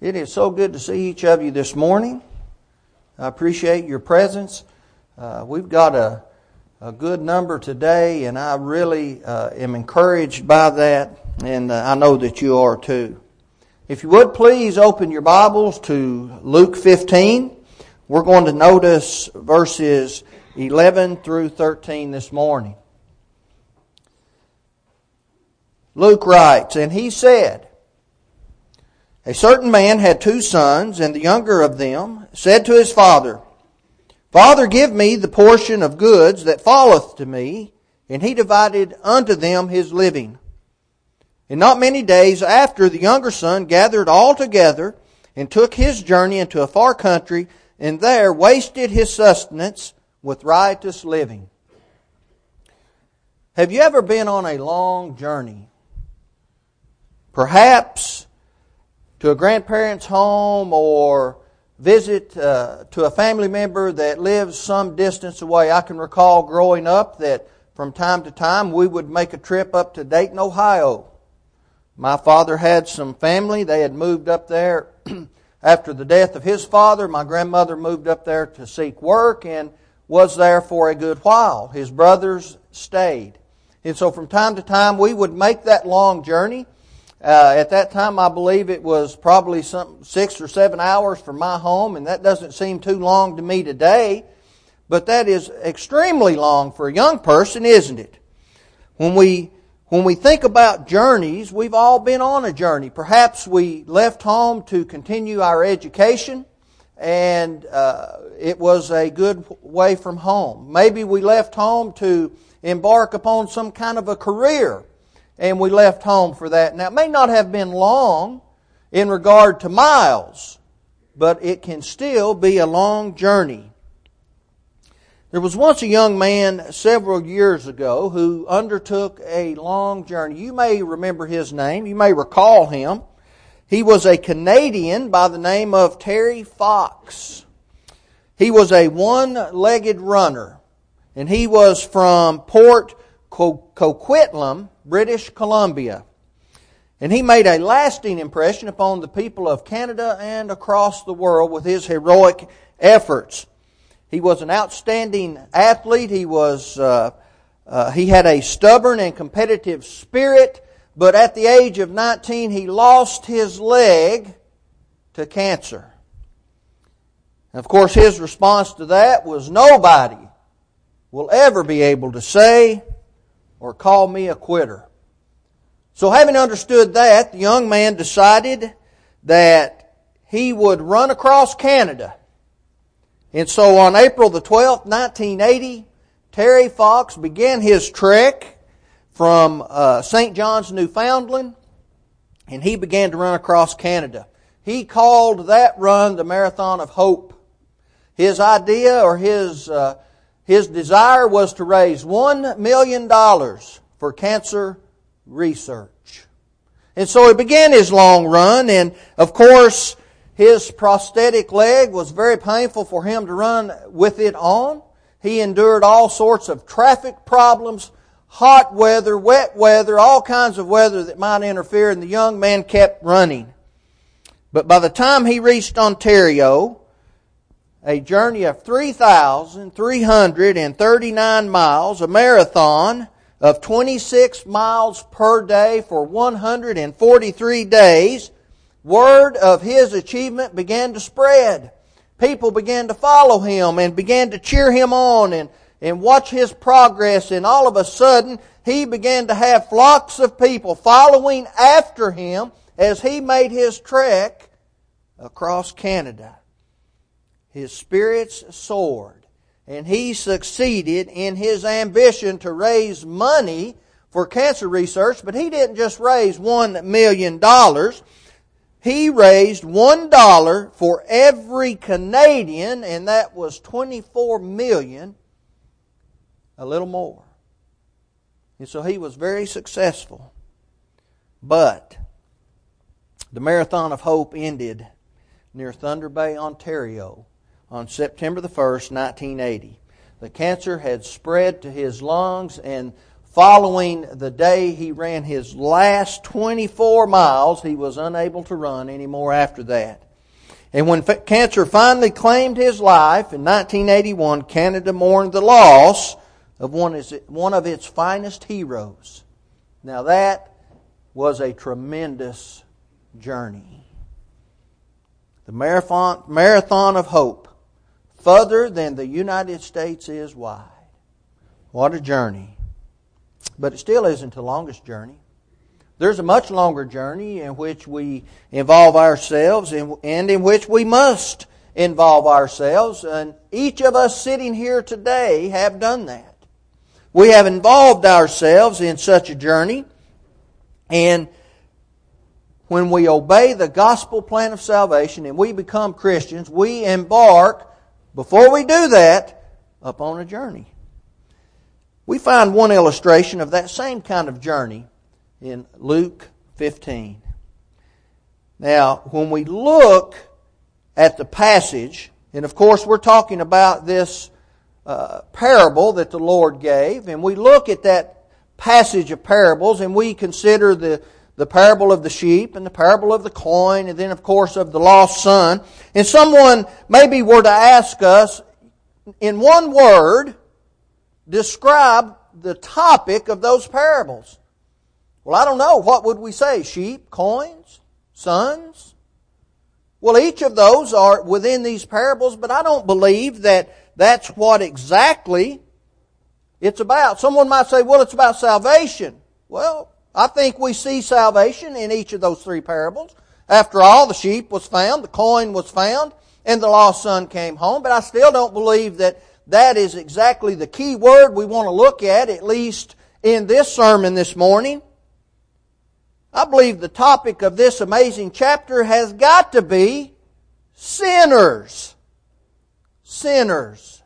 It is so good to see each of you this morning. I appreciate your presence. Uh, we've got a, a good number today, and I really uh, am encouraged by that, and uh, I know that you are too. If you would please open your Bibles to Luke 15. We're going to notice verses 11 through 13 this morning. Luke writes, And he said, a certain man had two sons, and the younger of them said to his father, Father, give me the portion of goods that falleth to me. And he divided unto them his living. And not many days after, the younger son gathered all together and took his journey into a far country, and there wasted his sustenance with riotous living. Have you ever been on a long journey? Perhaps to a grandparent's home or visit uh, to a family member that lives some distance away. I can recall growing up that from time to time we would make a trip up to Dayton, Ohio. My father had some family. They had moved up there after the death of his father. My grandmother moved up there to seek work and was there for a good while. His brothers stayed. And so from time to time we would make that long journey uh, at that time, I believe it was probably some six or seven hours from my home, and that doesn't seem too long to me today. But that is extremely long for a young person, isn't it? When we when we think about journeys, we've all been on a journey. Perhaps we left home to continue our education, and uh, it was a good way from home. Maybe we left home to embark upon some kind of a career and we left home for that. Now, it may not have been long in regard to miles, but it can still be a long journey. There was once a young man several years ago who undertook a long journey. You may remember his name. You may recall him. He was a Canadian by the name of Terry Fox. He was a one-legged runner, and he was from Port Coquitlam, British Columbia. And he made a lasting impression upon the people of Canada and across the world with his heroic efforts. He was an outstanding athlete. He was uh, uh, he had a stubborn and competitive spirit, but at the age of 19 he lost his leg to cancer. And of course his response to that was nobody will ever be able to say or call me a quitter. So having understood that, the young man decided that he would run across Canada. And so on April the 12th, 1980, Terry Fox began his trek from uh, St. John's, Newfoundland, and he began to run across Canada. He called that run the Marathon of Hope. His idea or his uh, his desire was to raise $1 million for cancer research. And so he began his long run, and of course, his prosthetic leg was very painful for him to run with it on. He endured all sorts of traffic problems, hot weather, wet weather, all kinds of weather that might interfere, and the young man kept running. But by the time he reached Ontario, a journey of 3,339 miles, a marathon of 26 miles per day for 143 days, word of his achievement began to spread. People began to follow him and began to cheer him on and, and watch his progress. And all of a sudden, he began to have flocks of people following after him as he made his trek across Canada his spirits soared, and he succeeded in his ambition to raise money for cancer research, but he didn't just raise one million dollars. He raised one dollar for every Canadian, and that was 24 million, a little more. And so he was very successful. But the Marathon of Hope ended near Thunder Bay, Ontario on September the 1st, 1980. The cancer had spread to his lungs, and following the day he ran his last 24 miles, he was unable to run anymore after that. And when cancer finally claimed his life in 1981, Canada mourned the loss of one of its finest heroes. Now that was a tremendous journey. The marathon, marathon of hope, further than the United States is wide. What a journey. But it still isn't the longest journey. There's a much longer journey in which we involve ourselves and in which we must involve ourselves. And each of us sitting here today have done that. We have involved ourselves in such a journey. And when we obey the gospel plan of salvation and we become Christians, we embark, before we do that, upon a journey. We find one illustration of that same kind of journey in Luke 15. Now, when we look at the passage, and of course we're talking about this uh, parable that the Lord gave, and we look at that passage of parables and we consider the, the parable of the sheep and the parable of the coin, and then of course of the lost son, and someone maybe were to ask us in one word, describe the topic of those parables? Well, I don't know. What would we say? Sheep, coins, sons? Well, each of those are within these parables, but I don't believe that that's what exactly it's about. Someone might say, well, it's about salvation. Well, I think we see salvation in each of those three parables. After all, the sheep was found, the coin was found, and the lost son came home, but I still don't believe that that is exactly the key word we want to look at, at least in this sermon this morning. I believe the topic of this amazing chapter has got to be sinners. Sinners.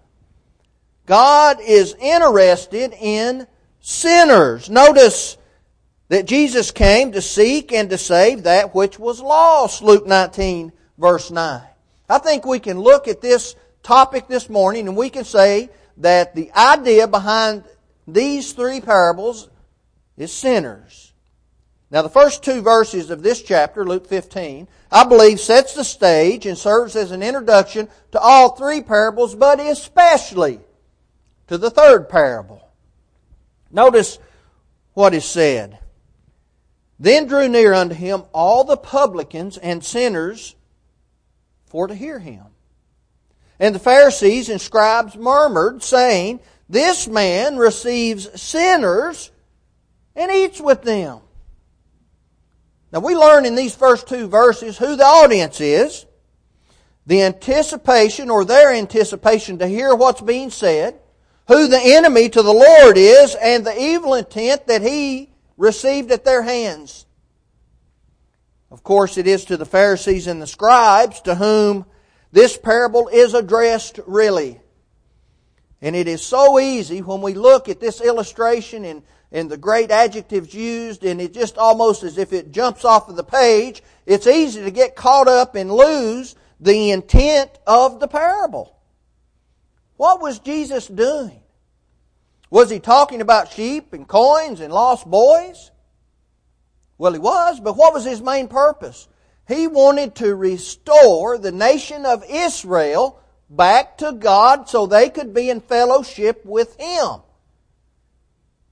God is interested in sinners. Notice that Jesus came to seek and to save that which was lost. Luke 19 verse 9. I think we can look at this topic this morning, and we can say that the idea behind these three parables is sinners. Now, the first two verses of this chapter, Luke 15, I believe sets the stage and serves as an introduction to all three parables, but especially to the third parable. Notice what is said. Then drew near unto him all the publicans and sinners for to hear him. And the Pharisees and scribes murmured, saying, This man receives sinners and eats with them. Now we learn in these first two verses who the audience is, the anticipation or their anticipation to hear what's being said, who the enemy to the Lord is, and the evil intent that he received at their hands. Of course, it is to the Pharisees and the scribes to whom this parable is addressed really. And it is so easy when we look at this illustration and, and the great adjectives used, and it just almost as if it jumps off of the page, it's easy to get caught up and lose the intent of the parable. What was Jesus doing? Was he talking about sheep and coins and lost boys? Well, he was, but what was his main purpose? He wanted to restore the nation of Israel back to God so they could be in fellowship with Him.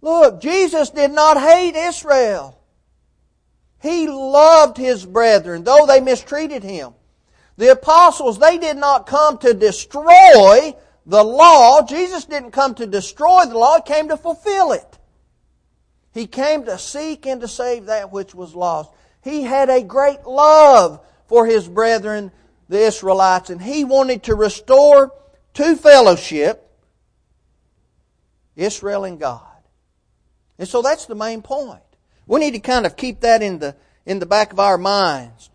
Look, Jesus did not hate Israel. He loved His brethren, though they mistreated Him. The apostles, they did not come to destroy the law. Jesus didn't come to destroy the law, He came to fulfill it. He came to seek and to save that which was lost. He had a great love for his brethren, the Israelites, and he wanted to restore to fellowship Israel and God. And so that's the main point. We need to kind of keep that in the, in the back of our minds.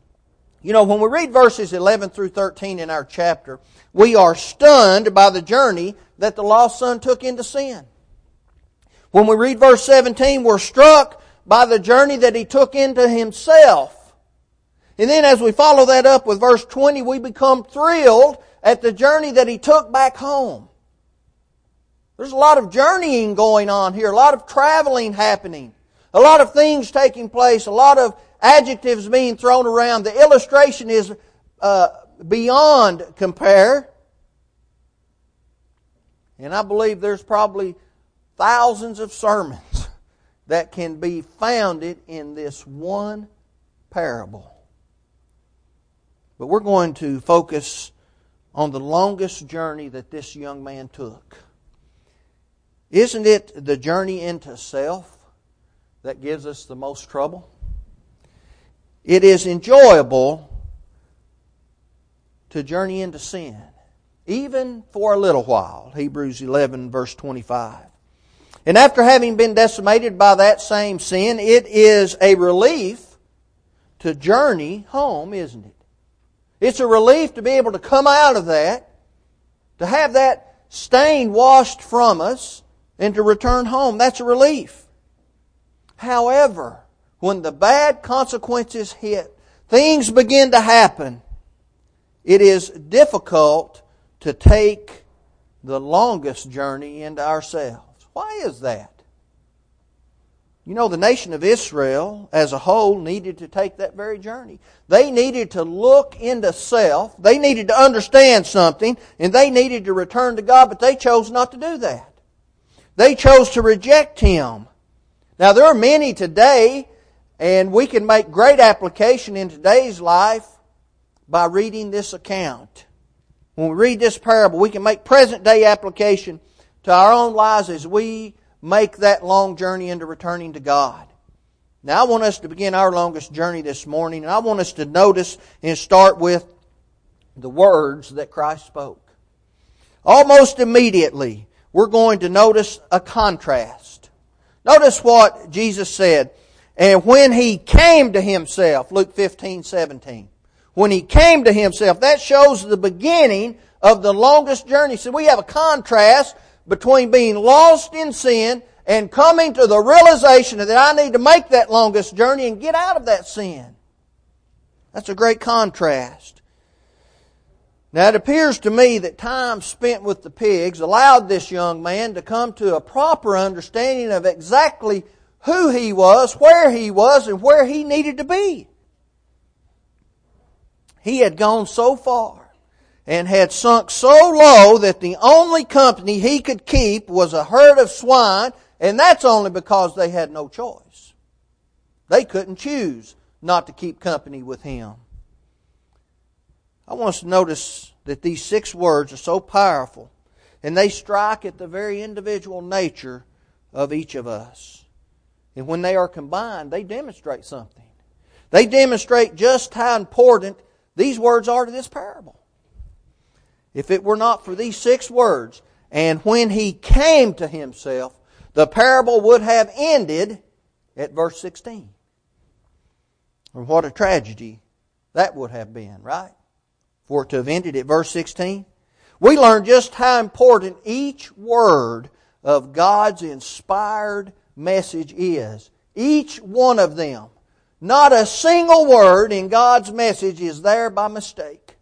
You know, when we read verses 11 through 13 in our chapter, we are stunned by the journey that the lost son took into sin. When we read verse 17, we're struck by the journey that he took into himself. And then as we follow that up with verse 20, we become thrilled at the journey that he took back home. There's a lot of journeying going on here, a lot of traveling happening, a lot of things taking place, a lot of adjectives being thrown around. The illustration is uh, beyond compare. And I believe there's probably thousands of sermons that can be founded in this one parable. But we're going to focus on the longest journey that this young man took. Isn't it the journey into self that gives us the most trouble? It is enjoyable to journey into sin, even for a little while. Hebrews 11, verse 25. And after having been decimated by that same sin, it is a relief to journey home, isn't it? It's a relief to be able to come out of that, to have that stain washed from us, and to return home. That's a relief. However, when the bad consequences hit, things begin to happen, it is difficult to take the longest journey into ourselves. Why is that? You know, the nation of Israel as a whole needed to take that very journey. They needed to look into self. They needed to understand something, and they needed to return to God, but they chose not to do that. They chose to reject Him. Now, there are many today, and we can make great application in today's life by reading this account. When we read this parable, we can make present day application to our own lives as we make that long journey into returning to God. Now, I want us to begin our longest journey this morning, and I want us to notice and start with the words that Christ spoke. Almost immediately, we're going to notice a contrast. Notice what Jesus said. And when he came to himself, Luke 15, 17 when he came to himself. That shows the beginning of the longest journey. So we have a contrast between being lost in sin and coming to the realization that I need to make that longest journey and get out of that sin. That's a great contrast. Now it appears to me that time spent with the pigs allowed this young man to come to a proper understanding of exactly who he was, where he was, and where he needed to be. He had gone so far and had sunk so low that the only company he could keep was a herd of swine, and that's only because they had no choice. They couldn't choose not to keep company with him. I want us to notice that these six words are so powerful, and they strike at the very individual nature of each of us. And when they are combined, they demonstrate something. They demonstrate just how important these words are to this parable. If it were not for these six words, and when he came to himself, the parable would have ended at verse 16. And what a tragedy that would have been, right? For it to have ended at verse 16. We learn just how important each word of God's inspired message is. Each one of them not a single word in God's message is there by mistake.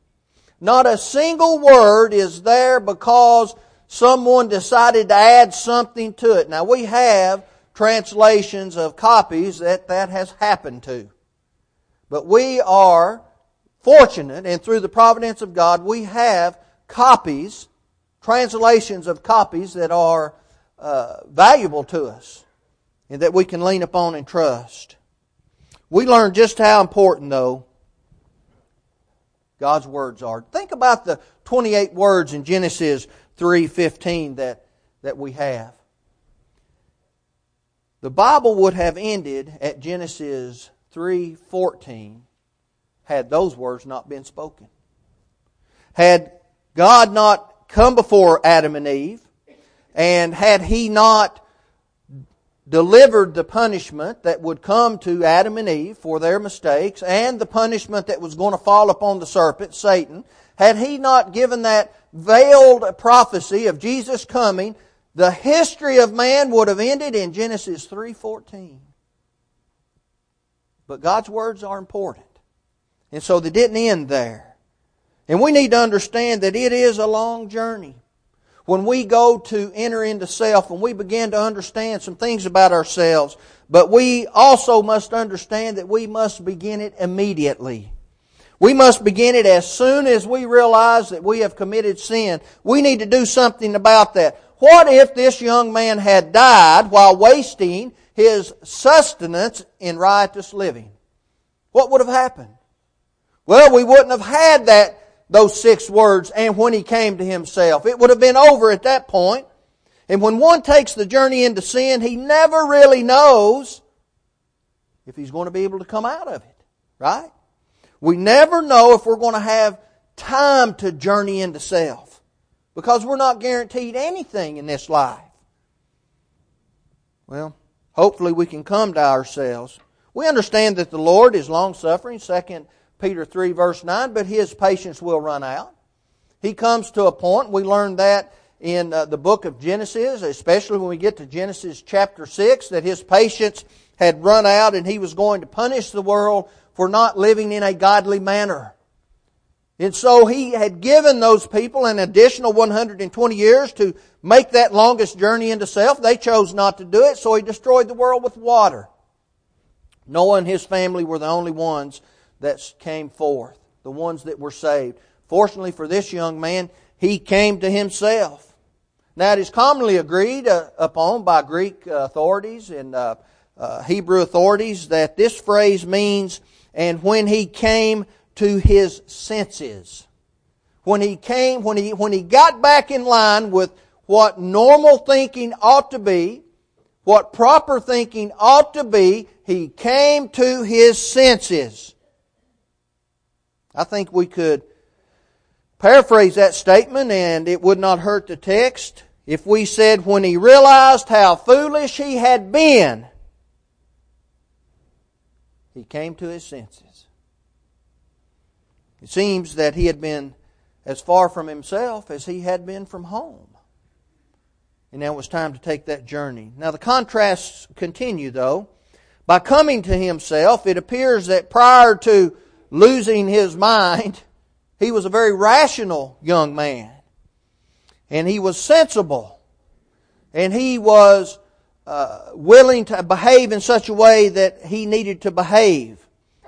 Not a single word is there because someone decided to add something to it. Now we have translations of copies that that has happened to. But we are fortunate and through the providence of God we have copies, translations of copies that are uh, valuable to us and that we can lean upon and trust. We learn just how important, though, God's words are. Think about the 28 words in Genesis 3:15 that, that we have. The Bible would have ended at Genesis 3:14 had those words not been spoken. Had God not come before Adam and Eve, and had he not delivered the punishment that would come to Adam and Eve for their mistakes and the punishment that was going to fall upon the serpent, Satan, had he not given that veiled prophecy of Jesus coming, the history of man would have ended in Genesis 3:14. But God's words are important. And so they didn't end there. And we need to understand that it is a long journey. When we go to enter into self, and we begin to understand some things about ourselves, but we also must understand that we must begin it immediately. We must begin it as soon as we realize that we have committed sin. We need to do something about that. What if this young man had died while wasting his sustenance in riotous living? What would have happened? Well, we wouldn't have had that those six words, and when he came to himself. It would have been over at that point. And when one takes the journey into sin, he never really knows if he's going to be able to come out of it. Right? We never know if we're going to have time to journey into self. Because we're not guaranteed anything in this life. Well, hopefully we can come to ourselves. We understand that the Lord is long suffering, second Peter 3 verse 9, but his patience will run out. He comes to a point, we learn that in uh, the book of Genesis, especially when we get to Genesis chapter 6, that his patience had run out and he was going to punish the world for not living in a godly manner. And so he had given those people an additional 120 years to make that longest journey into self. They chose not to do it, so he destroyed the world with water. Noah and his family were the only ones that came forth, the ones that were saved. Fortunately for this young man, he came to himself. Now it is commonly agreed uh, upon by Greek authorities and uh, uh, Hebrew authorities that this phrase means, and when he came to his senses. When he came, when he, when he got back in line with what normal thinking ought to be, what proper thinking ought to be, he came to his senses. I think we could paraphrase that statement and it would not hurt the text if we said when he realized how foolish he had been, he came to his senses. It seems that he had been as far from himself as he had been from home. And now it was time to take that journey. Now the contrasts continue though. By coming to himself, it appears that prior to losing his mind, he was a very rational young man. And he was sensible. And he was uh, willing to behave in such a way that he needed to behave.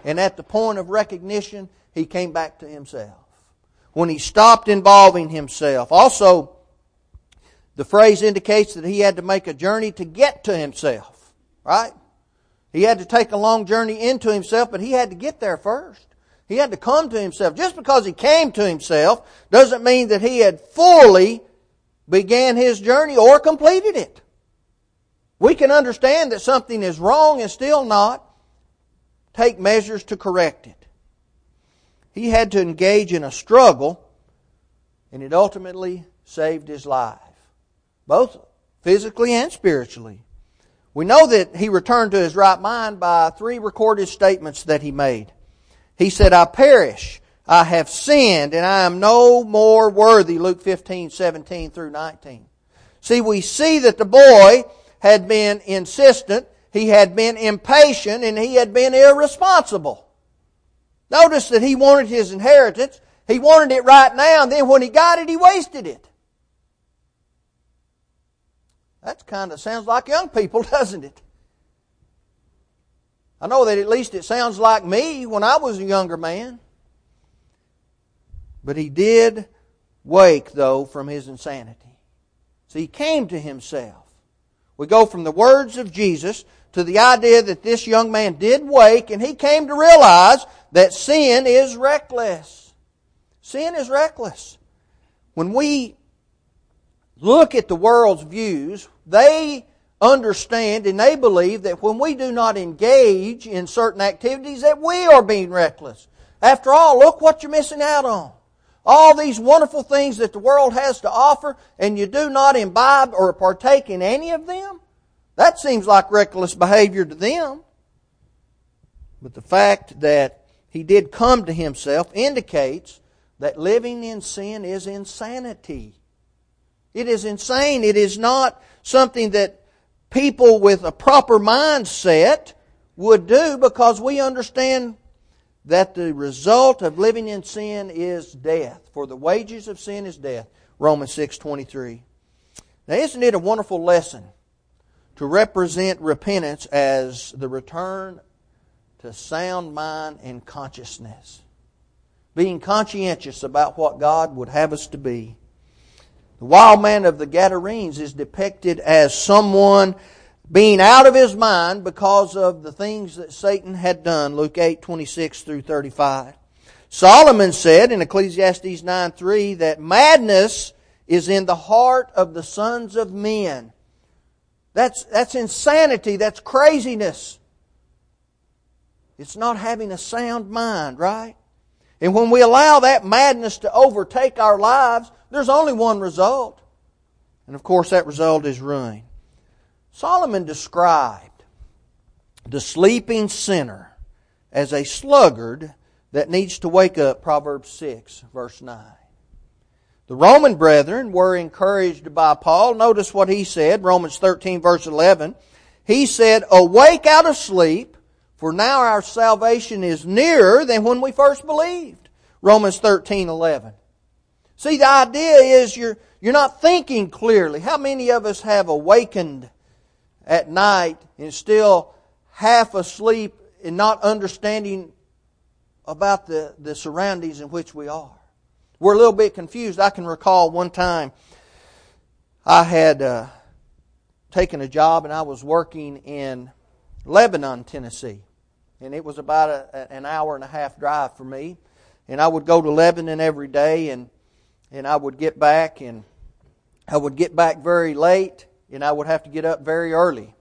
And at the point of recognition, he came back to himself. When he stopped involving himself. Also, the phrase indicates that he had to make a journey to get to himself. Right? He had to take a long journey into himself, but he had to get there first. He had to come to himself. Just because he came to himself doesn't mean that he had fully began his journey or completed it. We can understand that something is wrong and still not take measures to correct it. He had to engage in a struggle and it ultimately saved his life, both physically and spiritually. We know that he returned to his right mind by three recorded statements that he made. He said, I perish. I have sinned and I am no more worthy. Luke 15, 17 through 19. See, we see that the boy had been insistent, he had been impatient, and he had been irresponsible. Notice that he wanted his inheritance. He wanted it right now, and then when he got it, he wasted it. That kind of sounds like young people, doesn't it? I know that at least it sounds like me when I was a younger man. But he did wake, though, from his insanity. So he came to himself. We go from the words of Jesus to the idea that this young man did wake and he came to realize that sin is reckless. Sin is reckless. When we look at the world's views, they understand and they believe that when we do not engage in certain activities that we are being reckless. After all, look what you're missing out on. All these wonderful things that the world has to offer and you do not imbibe or partake in any of them? That seems like reckless behavior to them. But the fact that he did come to himself indicates that living in sin is insanity. It is insane. It is not something that people with a proper mindset would do because we understand that the result of living in sin is death. For the wages of sin is death. Romans 6:23. Now, isn't it a wonderful lesson to represent repentance as the return to sound mind and consciousness? Being conscientious about what God would have us to be. The wild man of the Gadarenes is depicted as someone being out of his mind because of the things that Satan had done. Luke 8, 26 through 35. Solomon said in Ecclesiastes 9, 3 that madness is in the heart of the sons of men. That's, that's insanity. That's craziness. It's not having a sound mind, right? And when we allow that madness to overtake our lives, there's only one result. And of course, that result is ruin. Solomon described the sleeping sinner as a sluggard that needs to wake up, Proverbs 6, verse 9. The Roman brethren were encouraged by Paul. Notice what he said, Romans 13, verse 11. He said, Awake out of sleep, for now our salvation is nearer than when we first believed. Romans 13, 11. See, the idea is you're, you're not thinking clearly. How many of us have awakened at night and still half asleep and not understanding about the, the surroundings in which we are? we're a little bit confused. I can recall one time I had uh, taken a job and I was working in Lebanon, Tennessee. And it was about a, an hour and a half drive for me. And I would go to Lebanon every day and, and I would get back and I would get back very late and I would have to get up very early.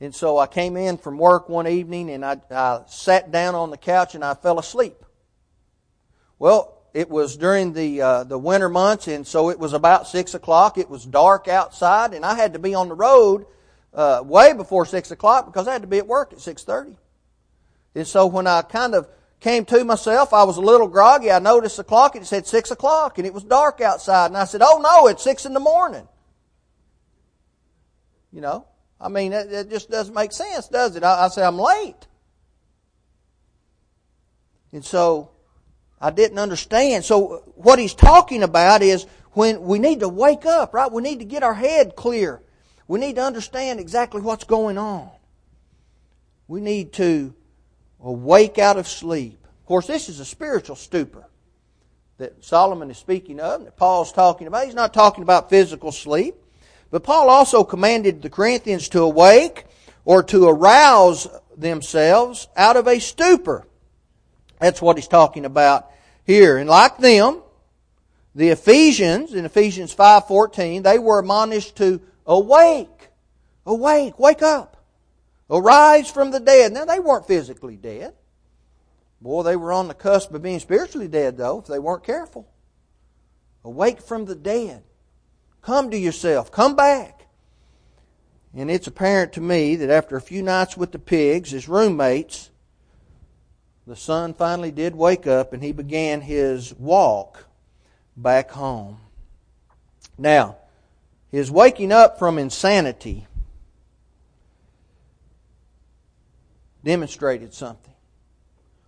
And so I came in from work one evening and I, I sat down on the couch and I fell asleep. Well, it was during the uh, the winter months, and so it was about six o'clock. It was dark outside, and I had to be on the road uh, way before six o'clock because I had to be at work at six thirty. And so when I kind of came to myself, I was a little groggy. I noticed the clock; it said six o'clock, and it was dark outside. And I said, "Oh no, it's six in the morning." You know, I mean, it just doesn't make sense, does it? I, I I'm late, and so I didn't understand. So what he's talking about is when we need to wake up, right? We need to get our head clear. We need to understand exactly what's going on. We need to awake out of sleep. Of course, this is a spiritual stupor that Solomon is speaking of, that Paul's talking about. He's not talking about physical sleep. But Paul also commanded the Corinthians to awake or to arouse themselves out of a stupor. That's what he's talking about here. And like them, the Ephesians, in Ephesians 5.14, they were admonished to awake. Awake. Wake up. Arise from the dead. Now, they weren't physically dead. Boy, they were on the cusp of being spiritually dead, though, if they weren't careful. Awake from the dead. Come to yourself. Come back. And it's apparent to me that after a few nights with the pigs, his roommates, the son finally did wake up and he began his walk back home. Now, his waking up from insanity demonstrated something.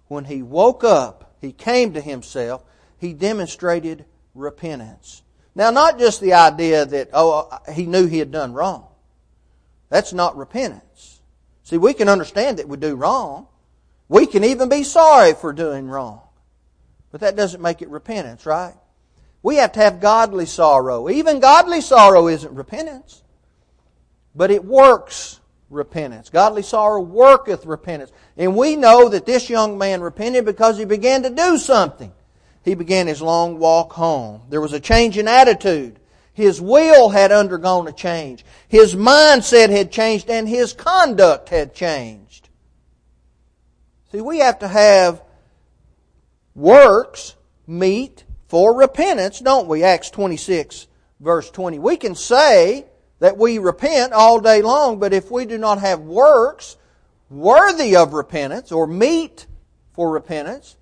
When he woke up, he came to himself, he demonstrated repentance. Now, not just the idea that, oh, he knew he had done wrong. That's not repentance. See, we can understand that we do wrong. We can even be sorry for doing wrong. But that doesn't make it repentance, right? We have to have godly sorrow. Even godly sorrow isn't repentance. But it works repentance. Godly sorrow worketh repentance. And we know that this young man repented because he began to do something. He began his long walk home. There was a change in attitude. His will had undergone a change. His mindset had changed and his conduct had changed. See, we have to have works meet for repentance, don't we? Acts 26, verse 20. We can say that we repent all day long, but if we do not have works worthy of repentance or meet for repentance,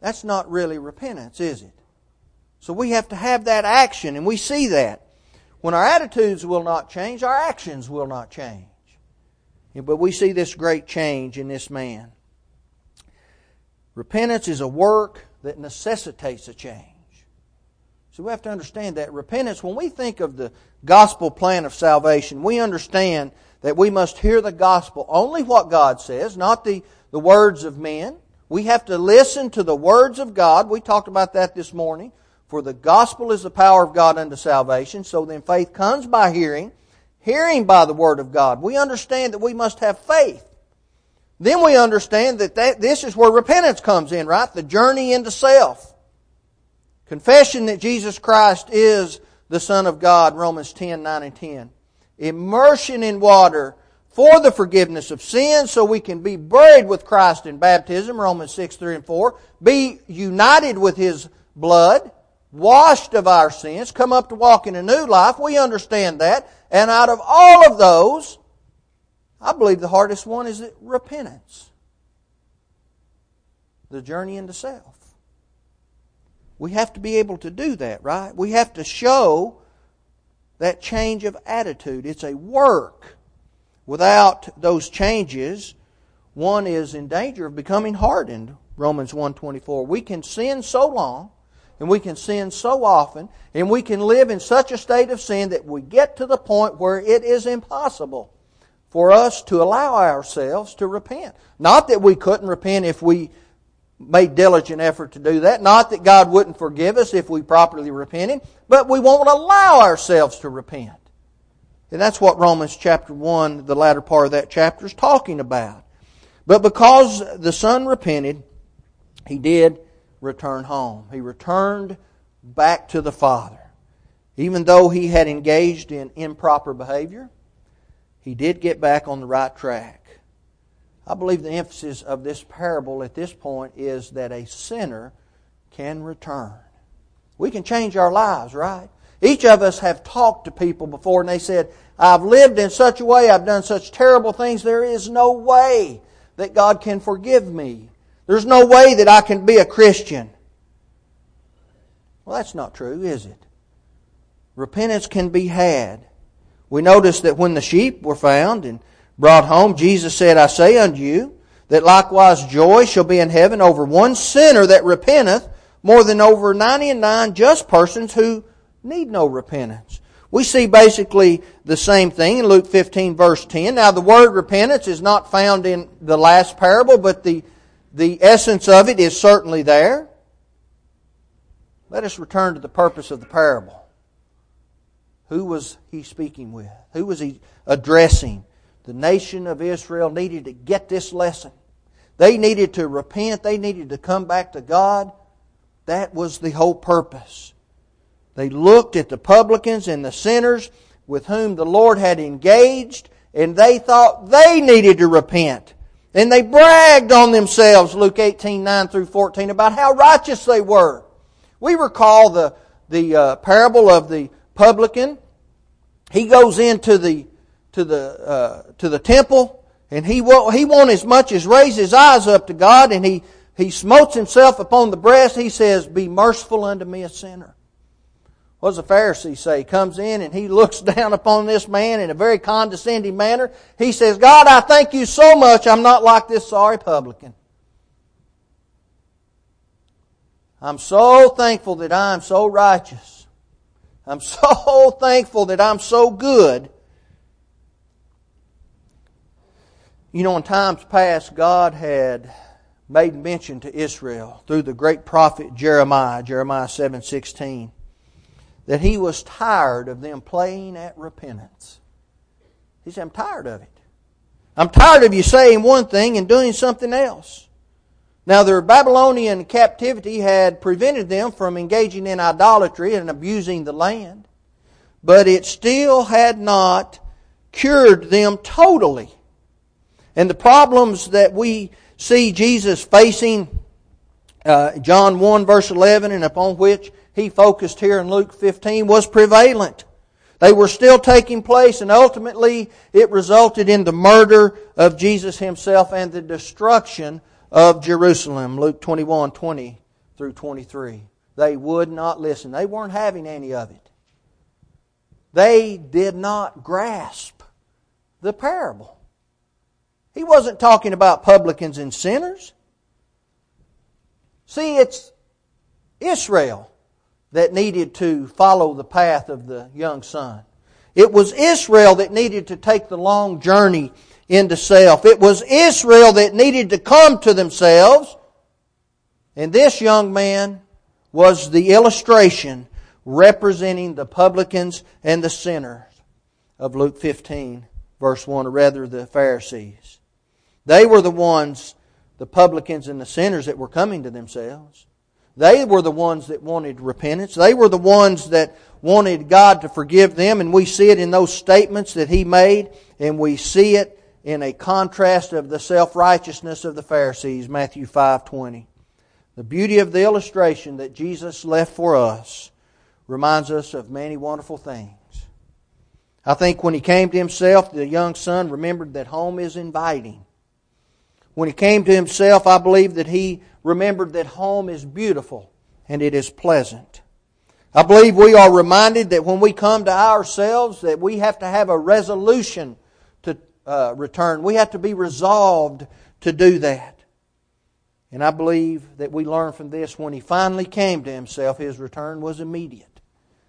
that's not really repentance, is it? So we have to have that action, and we see that. When our attitudes will not change, our actions will not change. But we see this great change in this man. Repentance is a work that necessitates a change. So we have to understand that repentance, when we think of the gospel plan of salvation, we understand that we must hear the gospel, only what God says, not the, the words of men. We have to listen to the words of God. We talked about that this morning. For the gospel is the power of God unto salvation. So then faith comes by hearing, hearing by the word of God. We understand that we must have faith. Then we understand that, that this is where repentance comes in, right? The journey into self. Confession that Jesus Christ is the Son of God, Romans 10, 9 and 10. Immersion in water for the forgiveness of sins so we can be buried with Christ in baptism, Romans 6, 3 and 4. Be united with His blood washed of our sins, come up to walk in a new life. We understand that. And out of all of those, I believe the hardest one is repentance. The journey into self. We have to be able to do that, right? We have to show that change of attitude. It's a work. Without those changes, one is in danger of becoming hardened. Romans 1:24. We can sin so long and we can sin so often, and we can live in such a state of sin that we get to the point where it is impossible for us to allow ourselves to repent. Not that we couldn't repent if we made diligent effort to do that. Not that God wouldn't forgive us if we properly repented, but we won't allow ourselves to repent. And that's what Romans chapter 1, the latter part of that chapter, is talking about. But because the son repented, he did return home. He returned back to the Father. Even though he had engaged in improper behavior, he did get back on the right track. I believe the emphasis of this parable at this point is that a sinner can return. We can change our lives, right? Each of us have talked to people before and they said, I've lived in such a way, I've done such terrible things, there is no way that God can forgive me. There's no way that I can be a Christian. Well, that's not true, is it? Repentance can be had. We notice that when the sheep were found and brought home, Jesus said, I say unto you, that likewise joy shall be in heaven over one sinner that repenteth more than over ninety and nine just persons who need no repentance. We see basically the same thing in Luke 15 verse 10. Now the word repentance is not found in the last parable, but the the essence of it is certainly there. Let us return to the purpose of the parable. Who was he speaking with? Who was he addressing? The nation of Israel needed to get this lesson. They needed to repent. They needed to come back to God. That was the whole purpose. They looked at the publicans and the sinners with whom the Lord had engaged, and they thought they needed to repent. And they bragged on themselves, Luke 18, 9 through 14, about how righteous they were. We recall the, the uh, parable of the publican. He goes into the, to the, uh, to the temple and he won't, he won't as much as raise his eyes up to God and he, he smotes himself upon the breast. He says, be merciful unto me a sinner. What does the Pharisee say? He comes in and he looks down upon this man in a very condescending manner. He says, God, I thank you so much I'm not like this sorry publican. I'm so thankful that I'm so righteous. I'm so thankful that I'm so good. You know, in times past, God had made mention to Israel through the great prophet Jeremiah, Jeremiah 7 16 that he was tired of them playing at repentance. He said, I'm tired of it. I'm tired of you saying one thing and doing something else. Now, their Babylonian captivity had prevented them from engaging in idolatry and abusing the land, but it still had not cured them totally. And the problems that we see Jesus facing, uh, John 1 verse 11, and upon which he focused here in Luke 15 was prevalent. They were still taking place and ultimately it resulted in the murder of Jesus himself and the destruction of Jerusalem. Luke 21, 20 through 23. They would not listen. They weren't having any of it. They did not grasp the parable. He wasn't talking about publicans and sinners. See, it's Israel that needed to follow the path of the young son. It was Israel that needed to take the long journey into self. It was Israel that needed to come to themselves. And this young man was the illustration representing the publicans and the sinners of Luke 15, verse 1, or rather the Pharisees. They were the ones, the publicans and the sinners, that were coming to themselves. They were the ones that wanted repentance. They were the ones that wanted God to forgive them, and we see it in those statements that he made, and we see it in a contrast of the self-righteousness of the Pharisees, Matthew 5:20. The beauty of the illustration that Jesus left for us reminds us of many wonderful things. I think when he came to himself, the young son remembered that home is inviting. When he came to himself, I believe that he remembered that home is beautiful and it is pleasant. I believe we are reminded that when we come to ourselves that we have to have a resolution to uh, return. We have to be resolved to do that. And I believe that we learn from this when he finally came to himself, his return was immediate.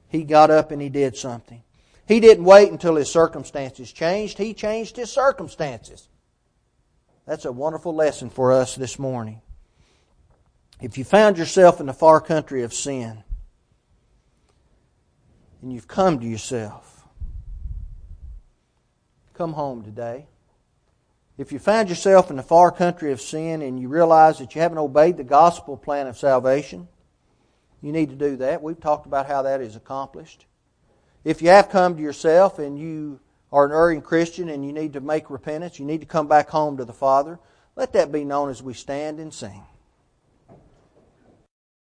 He got up and he did something. He didn't wait until his circumstances changed. He changed his circumstances. That's a wonderful lesson for us this morning. If you found yourself in the far country of sin and you've come to yourself, come home today. If you find yourself in the far country of sin and you realize that you haven't obeyed the gospel plan of salvation, you need to do that. We've talked about how that is accomplished. If you have come to yourself and you are an erring Christian and you need to make repentance, you need to come back home to the Father, let that be known as we stand and sing.